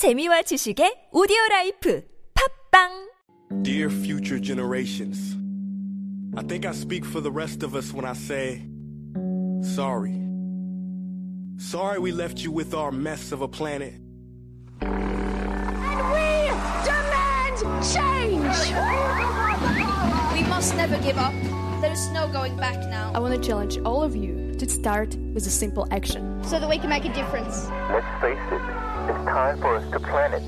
재미와 지식의 오디오 라이프 팝빵 Dear future generations, I think I speak for the rest of us when I say, sorry. Sorry we left you with our mess of a planet. We demand change! We must never give up. There's no going back now. I want to challenge all of you to start with a simple action. So that we can make a difference. Let's face it, it's time for us to plan it.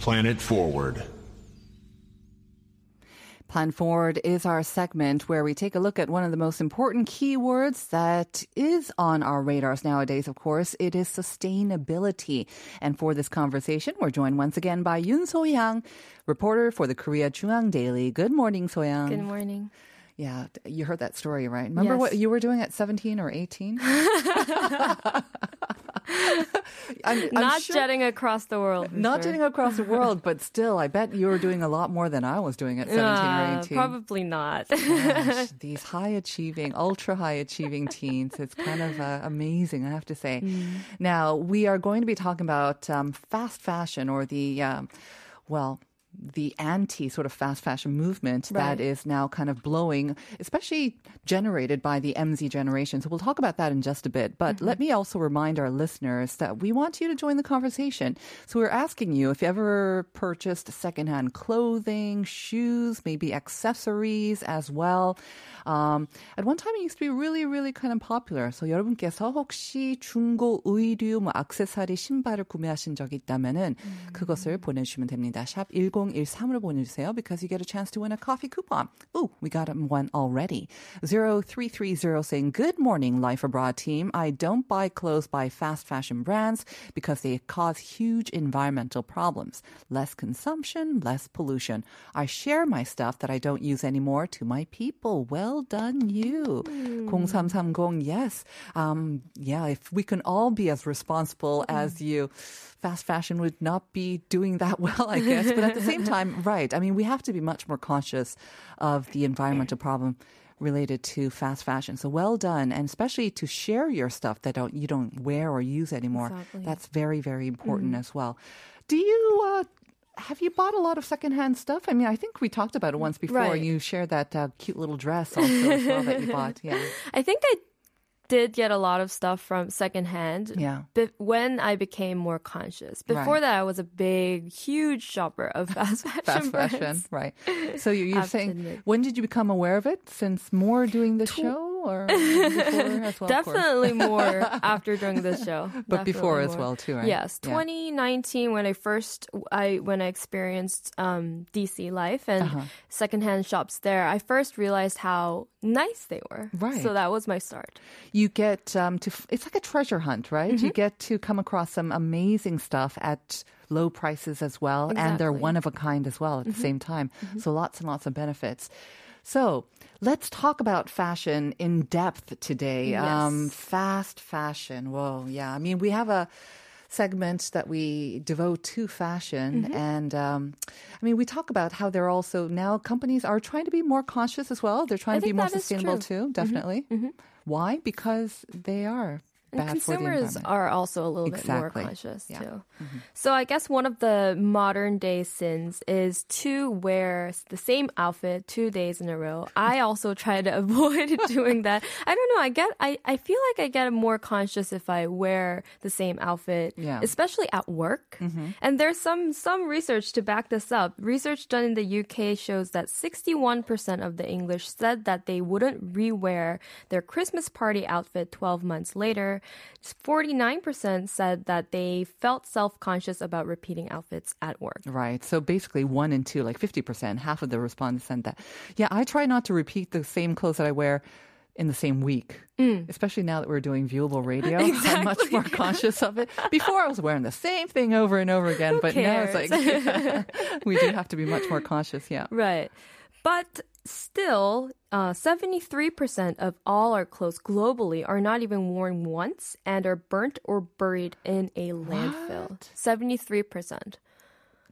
Planet Forward. Planet Forward is our segment where we take a look at one of the most important keywords that is on our radars nowadays, of course. It is sustainability. And for this conversation, we're joined once again by Yoon So-yang, reporter for the Korea JoongAng Daily. Good morning, So-yang. Good morning. Yeah, you heard that story, right? Remember Yes. what you were doing at 17 or 18? I'm, I'm Not sure- jetting across the world. Not sure. jetting across the world, but still, I bet you were doing a lot more than I was doing at 17 Uh, or 18. Probably not. Gosh, these high achieving, ultra high achieving teens. It's kind of uh, amazing, I have to say. Now, we are going to be talking about um, fast fashion or the, um, well, the anti sort of fast fashion movement right. that is now kind of blowing, especially generated by the MZ generation. So we'll talk about that in just a bit. But mm-hmm. let me also remind our listeners that we want you to join the conversation. So we're asking you if you ever purchased secondhand clothing, shoes, maybe accessories as well. Um, at one time, it used to be really, really kind of popular. So 여러분께서 혹시 중고 의류, 뭐 액세서리, 신발을 구매하신 적이 있다면은 mm-hmm. 그것을 보내주시면 됩니다. 샵 10. 보내주세요 because you get a chance to win a coffee coupon. Ooh, we got one already. 0330 saying, Good morning, Life Abroad team. I don't buy clothes by fast fashion brands because they cause huge environmental problems. Less consumption, less pollution. I share my stuff that I don't use anymore to my people. Well done, you. Mm. 0330, yes. Um, yeah, if we can all be as responsible mm. as hmm. you, fast fashion would not be doing that well, I guess. But at the same time, right. I mean, we have to be much more conscious of the environmental problem related to fast fashion. So well done, and especially to share your stuff that don't you don't wear or use anymore. Exactly. That's very very important as well. Do you? Uh, have you bought a lot of secondhand stuff? I mean, I think we talked about it once before. Right. You shared that uh, cute little dress also as well that you bought. Yeah. I think I did get a lot of stuff from secondhand. Yeah. But when I became more conscious. Before Right. that, I was a big, huge shopper of fast fashion. Fast fashion, brands. right. So you- you're saying, when did you become aware of it? Since more doing the show or before as well? Definitely more after doing this show. But before Definitely as well, too, right? Yes, Yeah. 2019 when I first I when I experienced um, DC life and Uh-huh. secondhand shops there, I first realized how nice they were. Right. So that was my start. you get um, to it's like a treasure hunt right Mm-hmm. you get to come across some amazing stuff at low prices as well and they're Mm-hmm. one of a kind as well at the same time so lots and lots of benefits so let's talk about fashion in depth today. Um, fast fashion. Well, yeah. I mean we have a segment that we devote to fashion Mm-hmm. and um, i mean we talk about how they're also now companies are trying to be more conscious as well. They're trying I to be more sustainable. Mm-hmm. too definitely. Why? Because they are bad the consumers are also a little bit more Exactly. conscious Yeah. too. Mm-hmm. So I guess one of the modern day sins is to wear the same outfit two days in a row. I also try to avoid doing that. I don't know. I get. I, I feel like I get more conscious if I wear the same outfit, Yeah. especially at work. Mm-hmm. And there's some some research to back this up. Research done in the UK shows that 61% of the English said that they wouldn't rewear their Christmas party outfit 12 months later. 49% said that they felt self-conscious about repeating outfits at work. Right. So basically, one in two, like 50%, half of the respondents said that. Yeah, I try not to repeat the same clothes that I wear in the same week, mm. especially now that we're doing viewable radio. I'm much more conscious of it. Before, I was wearing the same thing over and over again, but now it's like we do have to be much more conscious. Yeah. Right. But still, uh, 73% of all our clothes globally are not even worn once and are burnt or buried in a landfill. 73%.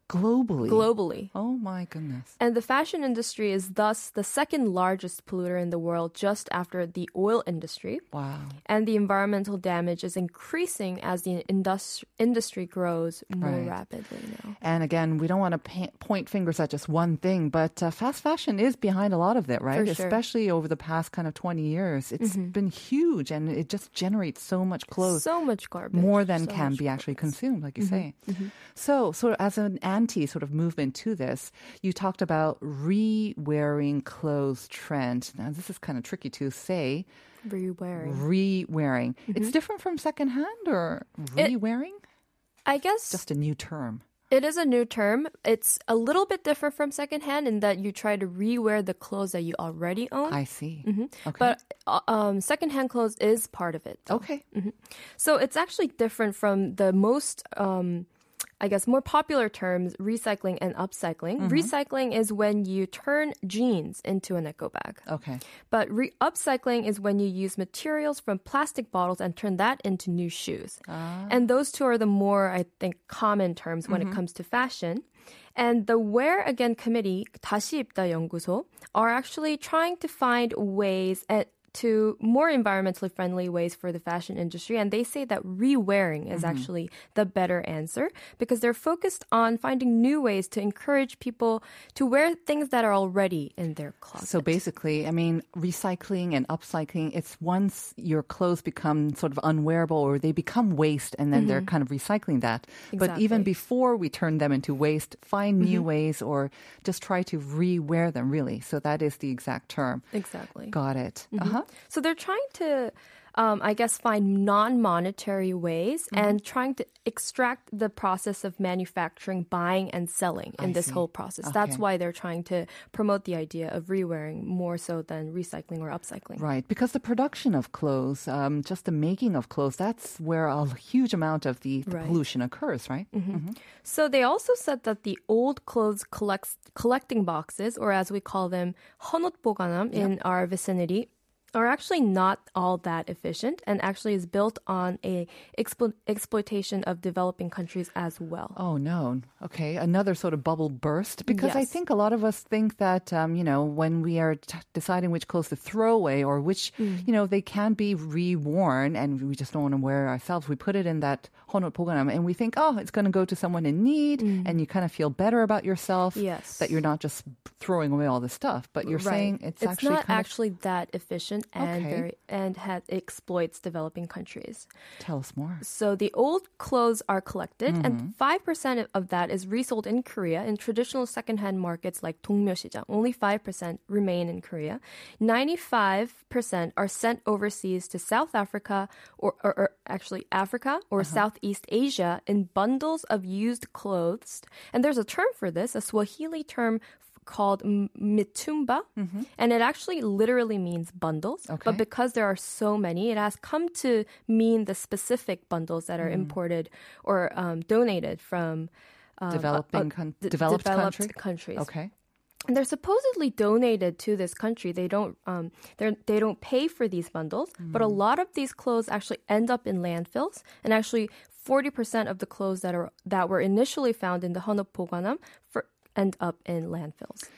Globally. globally. Oh my goodness. And the fashion industry is thus the second largest polluter in the world just after the oil industry. Wow. And the environmental damage is increasing as the indus- industry grows more Right. rapidly now. And again, we don't want to pa- point fingers at just one thing, but uh, fast fashion is behind a lot of it, right? For sure. Mm-hmm. Especially over the past kind of 20 years. It's been huge and it just generates so much clothes. So much garbage. more than so can be actually consumed, like you say. Mm-hmm. So, so as an anti sort of movement to this, you talked about re-wearing clothes trend. Now, this is kind of tricky to say. Re-wearing. Re-wearing. It's different from secondhand or Mm-hmm. Re-wearing. I guess Just a new term. It is a new term. It's a little bit different from secondhand in that you try to re-wear the clothes that you already own. I see. Okay. Mm-hmm. But uh, um, secondhand clothes is part of it. okay. So it's actually different from the most, um, I guess, more popular terms, recycling and upcycling. Recycling is when you turn jeans into an eco bag. Okay. But re- upcycling is when you use materials from plastic bottles and turn that into new shoes. And those two are the more, I think, common terms when it comes to fashion. And the Wear Again Committee, 다시 입다 연구소, are actually trying to find ways at to more environmentally friendly ways for the fashion industry. And they say that re-wearing is mm-hmm. actually the better answer because they're focused on finding new ways to encourage people to wear things that are already in their closet. So basically, I mean, recycling and upcycling, it's once your clothes become sort of unwearable or they become waste and then they're mm-hmm. kind of recycling that. But even before we turn them into waste, find new mm-hmm. ways or just try to re-wear them really. So that is the exact term. Exactly. Got it. Uh-huh. So they're trying to, um, I guess, find non monetary ways Mm-hmm. and trying to extract the process of manufacturing, buying, and selling in I this see. whole process. That's Okay. why they're trying to promote the idea of re wearing more so than recycling or upcycling. Right, because the production of clothes, um, just the making of clothes, that's where a huge amount of the, the Right. pollution occurs, right? So they also said that the old clothes collects, collecting boxes, or as we call them, 헌옷보관함 in our vicinity, are actually not all that efficient and actually is built on a explo- exploitation of developing countries as well. Oh no. Okay, another sort of bubble burst because yes. I think a lot of us think that um, you know when we are t- deciding which clothes to throw away or which mm. you know they can be reworn and we just don't want to wear ourselves we put it in that honor program and we think oh it's going to go to someone in need mm. and you kind of feel better about yourself yes. that you're not just throwing away all the stuff but you're right. saying it's, it's actually not actually of- that efficient and Okay. very and has exploits developing countries. of tell us more. So the old clothes are collected, Mm-hmm. and five percent of that is resold in Korea in traditional secondhand markets like 동묘시장. Only five percent remain in Korea. Ninety-five percent are sent overseas to South Africa, or, or, or actually Africa or Uh-huh. Southeast Asia in bundles of used clothes. And there's a term for this, a Swahili term called m- mitumba, and it actually literally means bundles. Mm-hmm. Okay. But because there are so many, it has come to mean the specific bundles that are Mm. imported or um, donated from um, Developing uh, d- developed developed country? countries. Okay. And they're supposedly donated to this country. They don't um, they they don't pay for these bundles, but a lot of these clothes actually end up in landfills. And actually, forty percent of the clothes that are that were initially found in the Hanok Boganam for end up in landfills.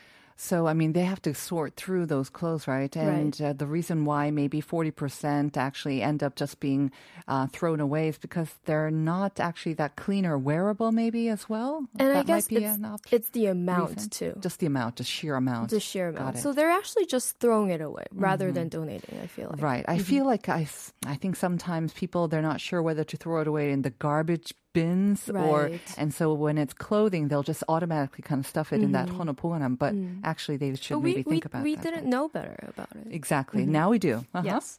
So, I mean, they have to sort through those clothes, right? And Uh, the reason why maybe 40% actually end up just being uh, thrown away is because they're not actually that clean or wearable, maybe as well. And I guess might be it's, an option. it's the amount reason? too. Just the amount, just sheer amount. the sheer amount. Mm-hmm. So they're actually just throwing it away rather than donating. I feel like. Right. I feel like I, I think sometimes people, they're not sure whether to throw it away in the garbage bins or, and so when it's clothing, they'll just automatically kind of stuff it in that honopoganam. But actually, they should Mm-hmm. But maybe we, think about it. we that. didn't know better about it. Exactly. Now we do. Uh-huh. Yes.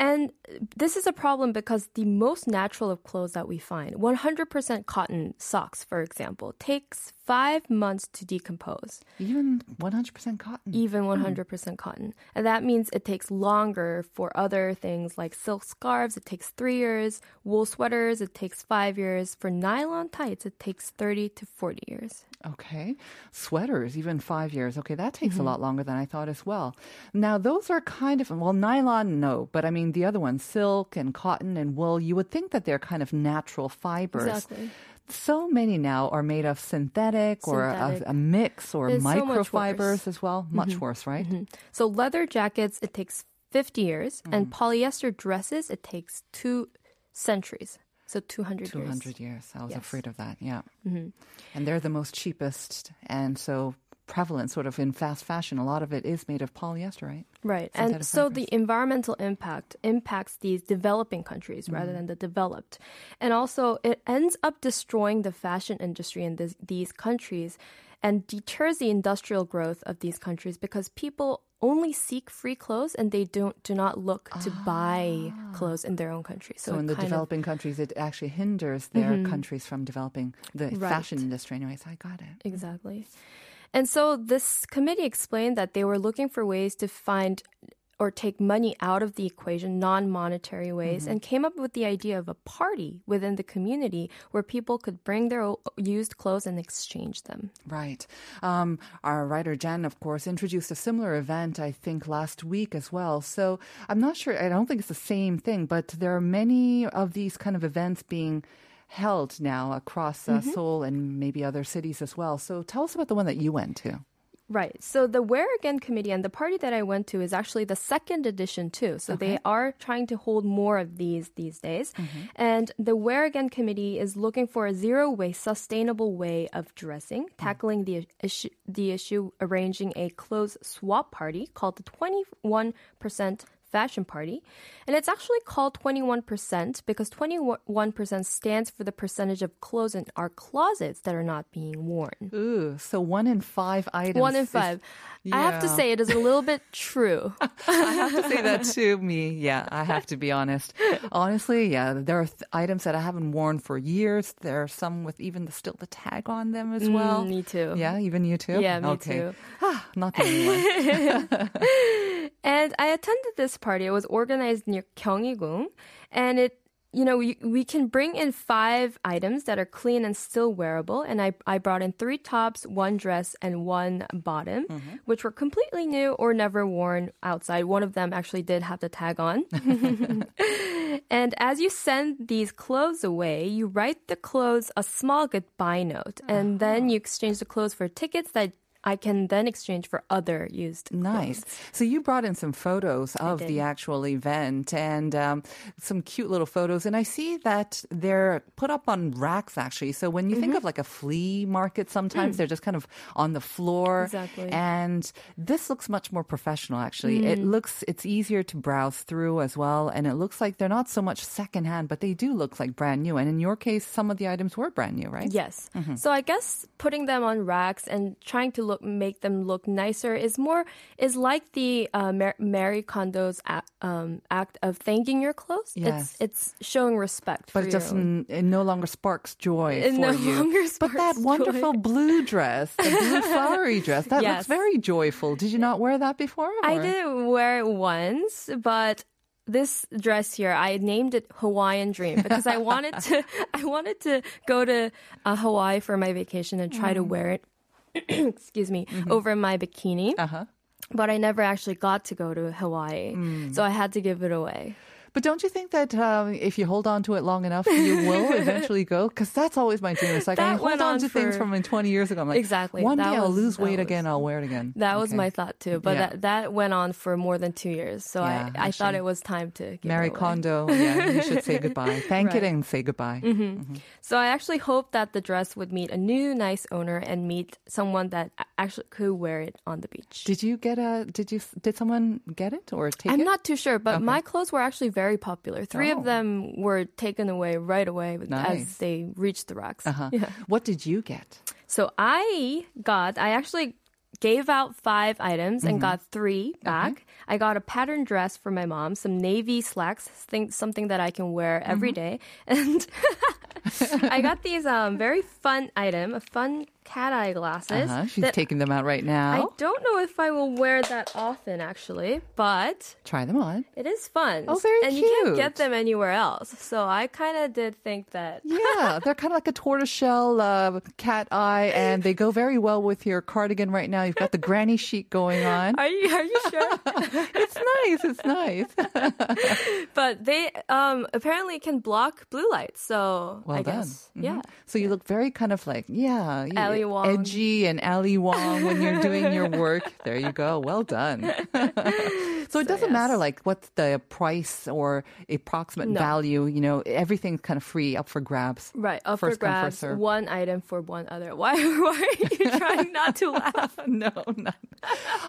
And this is a problem because the most natural of clothes that we find, 100% cotton socks, for example, takes five months to decompose, Even 100% cotton. even Hmm. 100% cotton. And that means it takes longer for other things like silk scarves, it takes three years, wool sweaters, it takes five years. For nylon tights, it takes 30 to 40 years. Okay. Sweaters, even five years. Okay, that takes Mm-hmm. a lot longer than I thought as well. Now, those are kind of, well, nylon, no, but I mean, the other ones, silk and cotton and wool, you would think that they're kind of natural fibers. Exactly. so many now are made of synthetic, or a, a mix or It's microfibers worse. as well. Mm-hmm. Much worse, right? Mm-hmm. So leather jackets, it takes 50 years, and mm. polyester dresses, it takes two centuries. So 200, 200 years. years. I was Yes. afraid of that. Yeah. Mm-hmm. And they're the most cheapest and so prevalent sort of in fast fashion. A lot of it is made of polyester, right? Right. synthetic And so fibers. the environmental impact impacts these developing countries rather mm-hmm. than the developed. And also, it ends up destroying the fashion industry in this, these countries and deters the industrial growth of these countries because people only seek free clothes and they don't do not look to buy ah. clothes in their own country. So, So, in the kind of- developing countries, it actually hinders their mm-hmm. countries from developing the Right. fashion industry. Anyways, I got it. Exactly. And so this committee explained that they were looking for ways to find or take money out of the equation, non monetary ways, and came up with the idea of a party within the community where people could bring their used clothes and exchange them. Right. Um, our writer Jen, of course, introduced a similar event, I think, last week as well. So I'm not sure, I don't think it's the same thing, but there are many of these kind of events being held now across uh, Seoul and maybe other cities as well. So tell us about the one that you went to. Right. So the Wear Again committee and the party that I went to is actually the second edition too. So they are trying to hold more of these these days. Mm-hmm. And the Wear Again committee is looking for a zero waste, sustainable way of dressing, mm. tackling the issue the issue arranging a clothes swap party called the 21% fashion party. And it's actually called 21% because 21% stands for the percentage of clothes in our closets that are not being worn. Ooh, so one in five items. One in is- five. I have to say it is a little bit true. I have to say that to me. Yeah, I have to be honest. Honestly, yeah, there are th- items that I haven't worn for years. There are some with even the, still the tag on them as well. Mm, me too. Yeah, even you too. Yeah, me okay. too. Ah, not the only one. And I attended this party. It was organized near Gyeonggi-gung, and it you know, we, we can bring in five items that are clean and still wearable. And I, I brought in three tops, one dress, and one bottom, mm-hmm. which were completely new or never worn outside. One of them actually did have the tag on. and as you send these clothes away, you write the clothes a small goodbye note. And then ah. you exchange the clothes for tickets that I can then exchange for other used Nice. clothes. So you brought in some photos of the actual event and um, some cute little photos, and I see that they're put up on racks actually. So when you think Mm-hmm. of like a flea market, sometimes they're just kind of on the floor. Mm. Exactly. And this looks much more professional. Actually, it Mm. looks it's easier to browse through as well, and it looks like they're not so much secondhand, but they do look like brand new. And in your case, some of the items were brand new, right? Yes. Mm-hmm. So I guess putting them on racks and trying to look make them look nicer is more is like the uh, Mar- Marie Kondo's a- um, act of thanking your clothes. Yes. It's it's showing respect. But for it doesn't. own. It no longer sparks joy It for no you. longer but that sparks joy. wonderful blue dress, the blue flowery dress, that looks very joyful. Did you not wear that before? I did wear it once, but this dress here, I named it Hawaiian Dream because I wanted to. I wanted to go to uh, Hawaii for my vacation and try to wear it. excuse me, over my bikini. Uh-huh. But I never actually got to go to Hawaii, so I had to give it away. But don't you think that um, if you hold on to it long enough, you will eventually go? Because that's always my dream. It's like I hold on on to things from like 20 years ago. I'm like, Exactly. One That day I'll lose weight was- again. I'll wear it again. That was my thought too, but Yeah. that that went on for more than two years. So Yeah, I, I thought it was time to Marie. Kondo. Yeah, you should say goodbye. Thank it and say goodbye. So I actually hope that the dress would meet a new nice owner and meet someone that actually could wear it on the beach. Did you get a? Did you? Did someone get it or take it? I'm not too sure, but my clothes were actually very popular. Three Oh. of them were taken away right away Nice. as they reached the racks. Uh-huh. Yeah. What did you get? So I got, I actually gave out five items and got three back. I got a pattern dress for my mom, some navy slacks, think something that I can wear every day, and I got these um very fun item, a fun cat eye glasses. Uh-huh. She's taking them out right now. I don't know if I will wear that often, actually, but Try them on. it is fun. Oh, very and you can't get them anywhere else. So I kind of did think that. Yeah, they're kind of like a tortoiseshell uh, cat eye, and they go very well with your cardigan right now. You've got the granny chic going on. Are you are you sure? It's nice. It's nice. but they um apparently can block blue light. So Well I done. Guess Mhm. yeah. So you look very kind of like, yeah, you- Ali Wong. edgy and Ali Wong when you're doing your work. There you go. Well done. so it doesn't matter like what's the price or approximate No. value. You know, everything's kind of free up for grabs. Right, up First for come, grabs, first serve. one item for one other. Why, why are you trying not to laugh? No, no.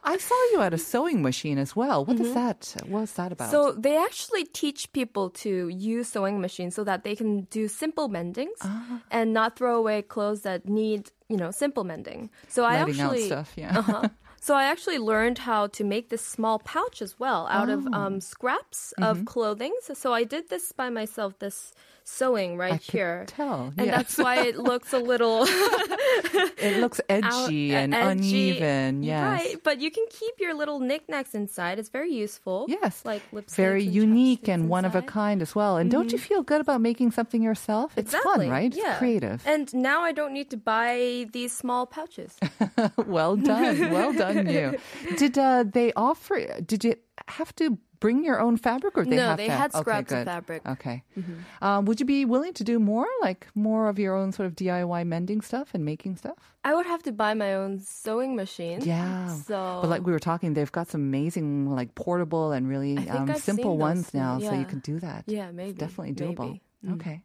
I saw you at a sewing machine as well. What is that? What's that about? Mm-hmm. So they actually teach people to use sewing machines so that they can do simple mendings Ah. and not throw away clothes that need, you know, simple mending. So I letting out actually stuff, yeah. uh-huh. So I actually learned how to make this small pouch as well out of Oh. um, scraps Mm-hmm. of clothing. So, so I did this by myself. This sewing right I here. tell, and that's why it looks a little it looks edgy out- and edgy. uneven. Yes. Right, but you can keep your little knickknacks inside. It's very useful. Yes. like lipsticks Very and unique and one of a. Mm-hmm. kind as well. And don't you feel good about making something yourself? It's Exactly. fun, right? Yeah. It's creative. And now I don't need to buy these small pouches. well done. Well done, you. Did uh, they offer, did you have to bring your own fabric or they No, have they had okay, scraps of good. fabric. Mm-hmm. Okay. Um, would you be willing to do more, like more of your own sort of DIY mending stuff and making stuff? I would have to buy my own sewing machine. Yeah. So, But like we were talking, they've got some amazing, like portable and really um, simple ones now, things, so you can do that. yeah, maybe Definitely doable. maybe. Mm. Okay.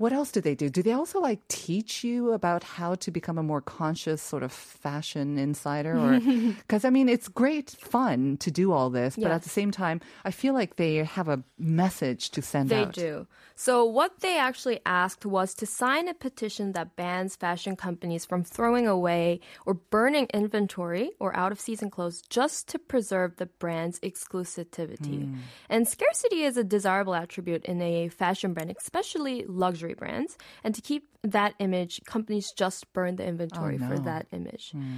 What else do they do? Do they also like teach you about how to become a more conscious sort of fashion insider? Or because I mean, it's great fun to do all this, but at the same time, I feel like they have a message to send They out. do. So, what they actually asked was to sign a petition that bans fashion companies from throwing away or burning inventory or out of season clothes just to preserve the brand's exclusivity. Hmm. And scarcity is a desirable attribute in a fashion brand, especially luxury brands. And to keep that image, companies just burn the inventory oh, for no. that image. Hmm.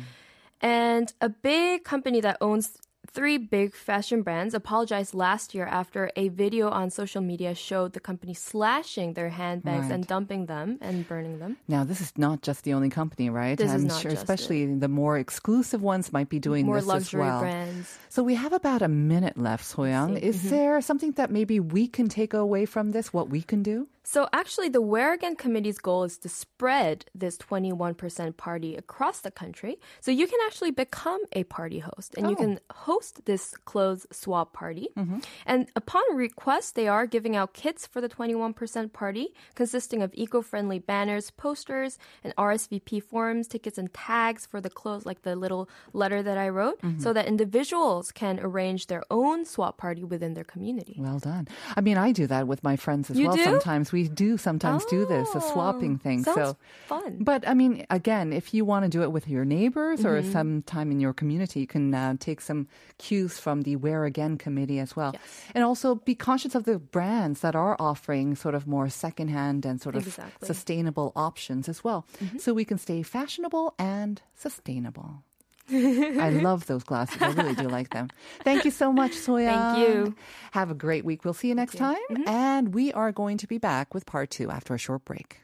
And a big company that owns three big fashion brands apologized last year after a video on social media showed the company slashing their handbags Right. and dumping them and burning them. Now, this is not just the only company, right? This is I'm not sure, just especially the more exclusive ones might be doing More this luxury as well. brands. So we have about a minute left, Soyoung. Is Mm-hmm. there something that maybe we can take away from this? What we can do? So actually, the Wear Again Committee's goal is to spread this 21% party across the country. So you can actually become a party host and you Oh. can host this clothes swap party. Mm-hmm. And upon request, they are giving out kits for the 21% party consisting of eco-friendly banners, posters, and RSVP forms, tickets, and tags for the clothes, like the little letter that I wrote, mm-hmm. so that individuals can arrange their own swap party within their community. Well done. I mean, I do that with my friends as You well. do? Sometimes we do sometimes do this, a swapping Oh, thing. so fun. But I mean, again, if you want to do it with your neighbors or Mm-hmm. sometime in your community, you can uh, take some cues from the Wear Again committee as well. Yes. And also be conscious of the brands that are offering sort of more secondhand and sort of Exactly. Mm-hmm. sustainable options as well. So we can stay fashionable and sustainable. I love those glasses. I really do like them. Thank you so much, Soya. Thank you. Have a great week. We'll see you next time. Mm-hmm. And we are going to be back with part two after a short break.